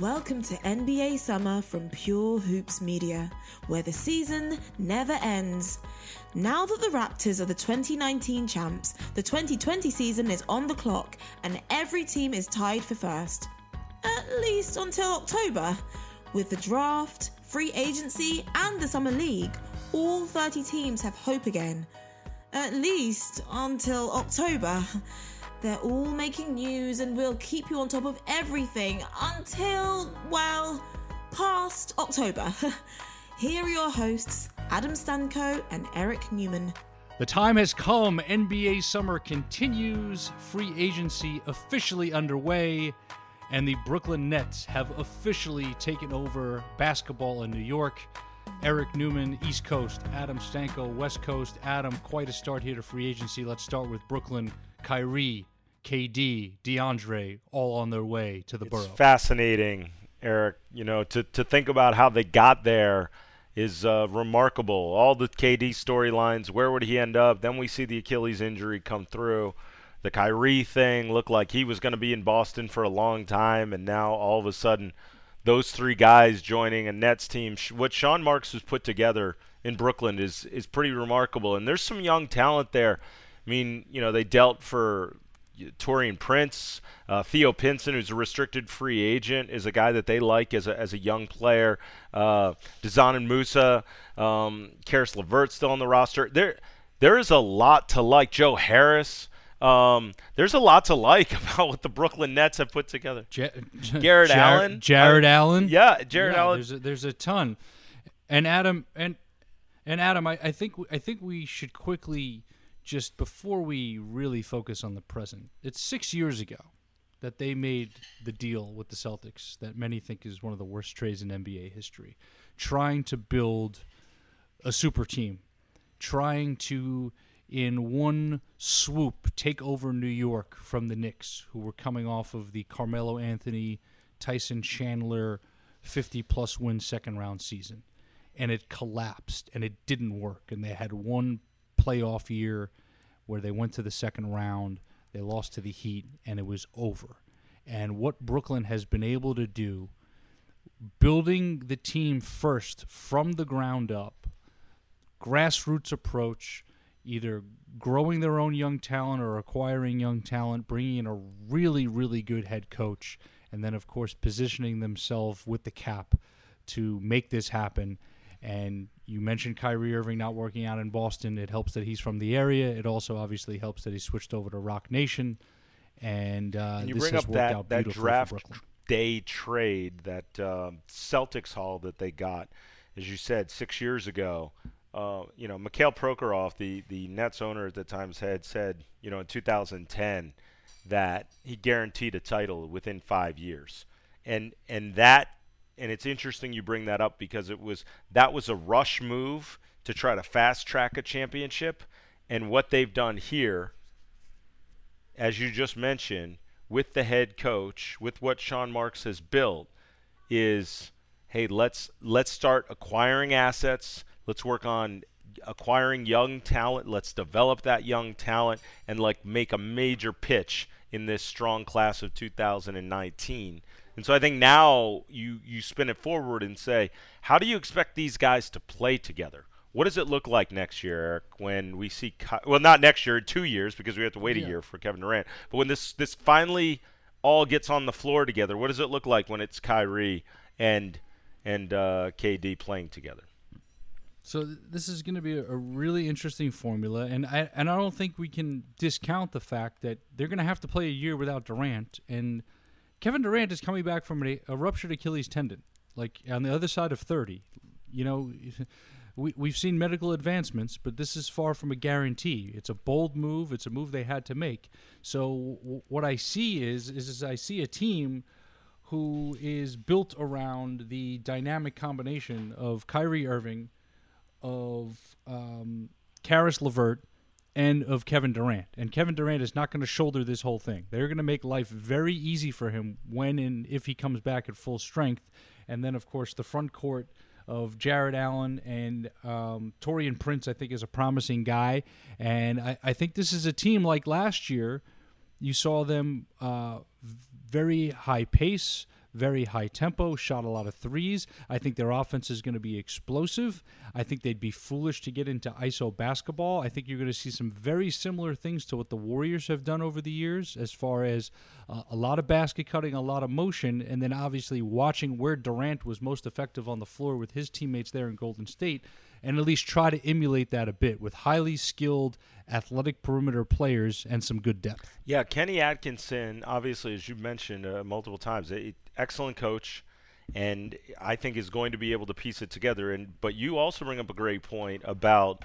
Welcome to NBA Summer from Pure Hoops Media, where the season never ends. Now that the Raptors are the 2019 champs, the 2020 season is on the clock and every team is tied for first. At least until October. With the draft, free agency, and the Summer League, all 30 teams have hope again. At least until October. They're all making news and we'll keep you on top of everything until, well, past October. Here are your hosts, Adam Stanco and Eric Newman. The time has come. NBA summer continues. Free agency officially underway. And the Brooklyn Nets have officially taken over basketball in New York. Eric Newman, East Coast. Adam Stanco, West Coast. Adam, quite a start here to free agency. Let's start with Brooklyn. Kyrie, KD, DeAndre, all on their way to the it's borough. fascinating, Eric. You know, to, to think about how they got there is uh, remarkable. All the KD storylines, where would he end up? Then we see the Achilles injury come through. The Kyrie thing looked like he was going to be in Boston for a long time, and now all of a sudden, those three guys joining a Nets team. What Sean Marks has put together in Brooklyn is is pretty remarkable, and there's some young talent there. I mean, you know, they dealt for Taurean Prince, uh, Theo Pinson, who's a restricted free agent, is a guy that they like as a, as a young player. Uh, Dzanan Musa, um, Caris LeVert still on the roster. There, there is a lot to like. Joe Harris. Um, there's a lot to like about what the Brooklyn Nets have put together. Ja- Garrett Jar- Allen, Jared I- Allen. yeah, Jared Yeah, Allen. There's a, there's a ton, and Adam and and Adam, I, I think I think we should quickly just before we really focus on the present. It's six years ago that they made the deal with the Celtics that many think is one of the worst trades in NBA history, trying to build a super team, trying to in one swoop take over New York from the Knicks, who were coming off of the Carmelo Anthony, Tyson Chandler 50 plus win second round season. And it collapsed and it didn't work. And they had one playoff year where they went to the second round, they lost to the Heat, and it was over. And what Brooklyn has been able to do, building the team first from the ground up, grassroots approach, either growing their own young talent or acquiring young talent, bringing in a really, really good head coach, and then, of course, positioning themselves with the cap to make this happen. And you mentioned Kyrie Irving not working out in Boston. It helps that he's from the area. It also obviously helps that he switched over to Roc Nation. And, uh, And you this bring up that, that draft day trade, that um, Celtics haul that they got, as you said, six years ago. Uh, you know, Mikhail Prokhorov, the, the Nets owner at the time, had said, you know, in 2010 that he guaranteed a title within five years. And, and that and it's interesting you bring that up because it was that was a rush move to try to fast track a championship and what they've done here as you just mentioned with the head coach with what Sean Marks has built is hey let's let's start acquiring assets let's work on acquiring young talent let's develop that young talent and like make a major pitch in this strong class of 2019 and so I think now you you spin it forward and say, how do you expect these guys to play together? What does it look like next year, Eric, when we see Ky- well, not next year, two years because we have to wait a year for Kevin Durant. But when this this finally all gets on the floor together, what does it look like when it's Kyrie and and uh, KD playing together? So th- this is going to be a, a really interesting formula, and I and I don't think we can discount the fact that they're going to have to play a year without Durant, and Kevin Durant is coming back from a, a ruptured Achilles tendon, like on the other side of thirty. You know, we, we've seen medical advancements, but this is far from a guarantee. It's a bold move. It's a move they had to make. So w- what I see is, is is I see a team who is built around the dynamic combination of Kyrie Irving, of um, Caris LeVert, and of Kevin Durant. And Kevin Durant is not going to shoulder this whole thing. They're going to make life very easy for him when and if he comes back at full strength. And then, of course, the front court of Jarrett Allen and um, Taurean Prince, I think, is a promising guy. And I, I think this is a team like last year. You saw them uh, very high pace very high tempo, shot a lot of threes. I think their offense is going to be explosive. I think they'd be foolish to get into ISO basketball. I think you're going to see some very similar things to what the Warriors have done over the years, as far as uh, a lot of basket cutting, a lot of motion, and then obviously watching where Durant was most effective on the floor with his teammates there in Golden State and at least try to emulate that a bit with highly skilled athletic perimeter players and some good depth. Yeah, Kenny Atkinson, obviously, as you mentioned uh, multiple times, a, excellent coach, and I think is going to be able to piece it together. And but you also bring up a great point about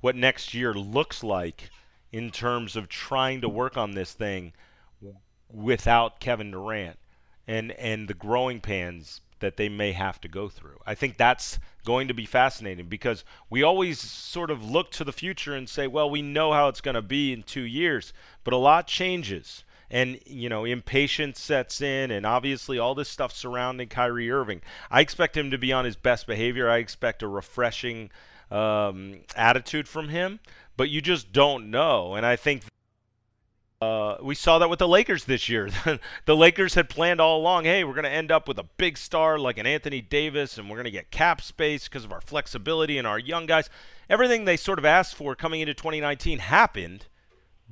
what next year looks like in terms of trying to work on this thing without Kevin Durant and and the growing pains that they may have to go through. I think that's going to be fascinating because we always sort of look to the future and say, well, we know how it's going to be in 2 years, but a lot changes and you know impatience sets in and obviously all this stuff surrounding Kyrie Irving. I expect him to be on his best behavior. I expect a refreshing um, attitude from him, but you just don't know. And I think uh, we saw that with the Lakers this year. the Lakers had planned all along, hey, we're going to end up with a big star like an Anthony Davis, and we're going to get cap space because of our flexibility and our young guys. Everything they sort of asked for coming into 2019 happened,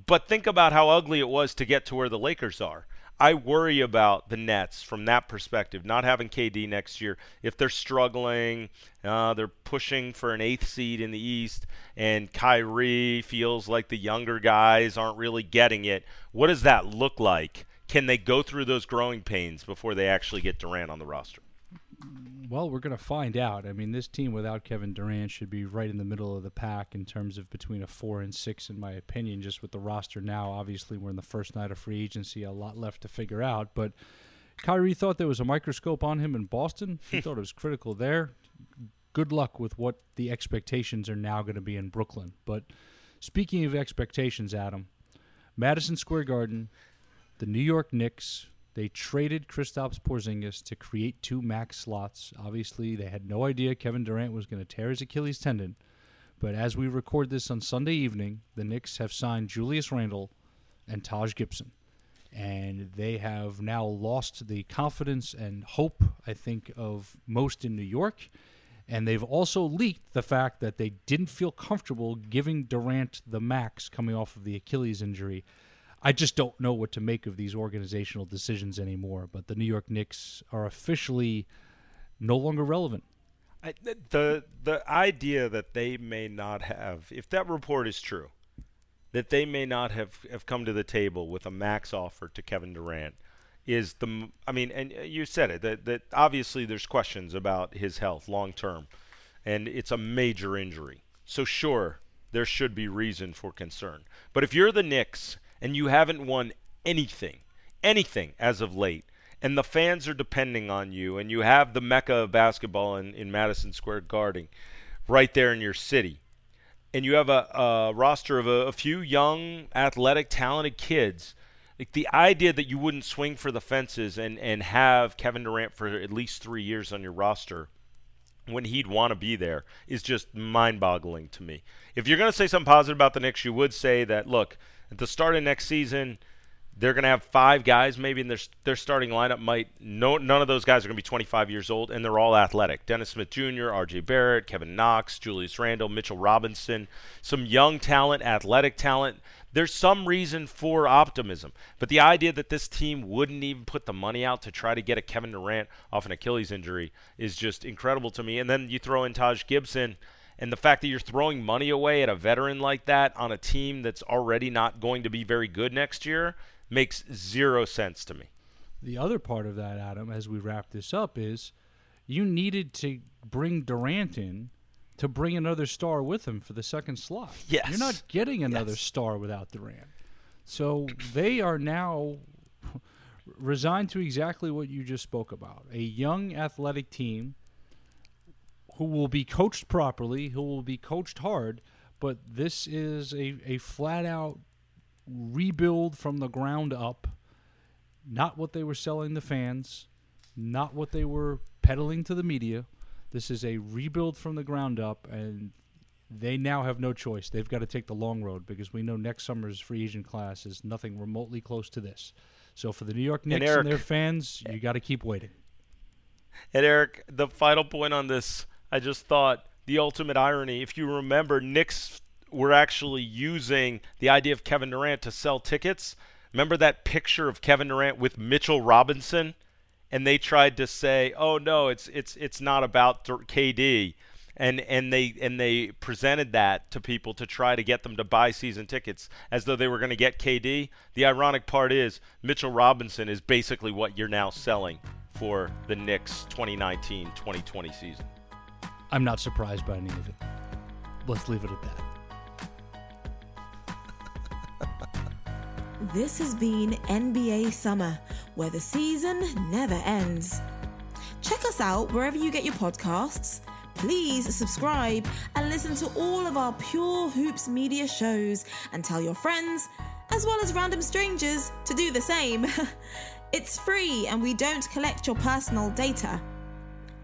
but think about how ugly it was to get to where the Lakers are. I worry about the Nets from that perspective, not having KD next year. If they're struggling, uh, they're pushing for an eighth seed in the East, and Kyrie feels like the younger guys aren't really getting it. What does that look like? Can they go through those growing pains before they actually get Durant on the roster? Well, we're going to find out. I mean, this team without Kevin Durant should be right in the middle of the pack in terms of between a four and six, in my opinion, just with the roster now. Obviously, we're in the first night of free agency, a lot left to figure out. But Kyrie thought there was a microscope on him in Boston. He thought it was critical there. Good luck with what the expectations are now going to be in Brooklyn. But speaking of expectations, Adam, Madison Square Garden, the New York Knicks they traded Kristaps Porzingis to create two max slots. Obviously, they had no idea Kevin Durant was going to tear his Achilles tendon. But as we record this on Sunday evening, the Knicks have signed Julius Randle and Taj Gibson. And they have now lost the confidence and hope, I think, of most in New York. And they've also leaked the fact that they didn't feel comfortable giving Durant the max coming off of the Achilles injury. I just don't know what to make of these organizational decisions anymore. But the New York Knicks are officially no longer relevant. I, the the idea that they may not have, if that report is true, that they may not have, have come to the table with a max offer to Kevin Durant is the I mean, and uh, you said it that, that obviously there's questions about his health long term, and it's a major injury. So sure, there should be reason for concern. But if you're the Knicks and you haven't won anything, anything as of late, and the fans are depending on you, and you have the mecca of basketball in, in Madison Square Garden right there in your city, and you have a, a roster of a, a few young, athletic, talented kids. Like the idea that you wouldn't swing for the fences and, and have Kevin Durant for at least three years on your roster when he'd want to be there is just mind boggling to me. If you're going to say something positive about the Knicks, you would say that, look, at the start of next season, they're going to have five guys maybe in their their starting lineup. Might no none of those guys are going to be 25 years old, and they're all athletic. Dennis Smith Jr., R.J. Barrett, Kevin Knox, Julius Randle, Mitchell Robinson, some young talent, athletic talent. There's some reason for optimism, but the idea that this team wouldn't even put the money out to try to get a Kevin Durant off an Achilles injury is just incredible to me. And then you throw in Taj Gibson and the fact that you're throwing money away at a veteran like that on a team that's already not going to be very good next year makes zero sense to me. The other part of that, Adam, as we wrap this up, is you needed to bring Durant in to bring another star with him for the second slot. Yes. You're not getting another Yes. star without Durant. So they are now resigned to exactly what you just spoke about a young athletic team who will be coached properly, who will be coached hard, but this is a, a flat out rebuild from the ground up. Not what they were selling the fans, not what they were peddling to the media. This is a rebuild from the ground up, and they now have no choice. They've got to take the long road because we know next summer's free agent class is nothing remotely close to this. So for the New York Knicks and, Eric- their fans, you got to keep waiting. And Eric, the final point on this, I just thought the ultimate irony. If you remember, Knicks were actually using the idea of Kevin Durant to sell tickets. Remember that picture of Kevin Durant with Mitchell Robinson, and they tried to say, "Oh no, it's it's it's not about KD." And, and they and they presented that to people to try to get them to buy season tickets as though they were going to get KD. The ironic part is Mitchell Robinson is basically what you're now selling for the Knicks 2019-2020 season. I'm not surprised by any of it. Let's leave it at that. This has been NBA Summer, where the season never ends. Check us out wherever you get your podcasts. Please subscribe and listen to all of our Pure Hoops media shows and tell your friends, as well as random strangers, to do the same. it's free and we don't collect your personal data.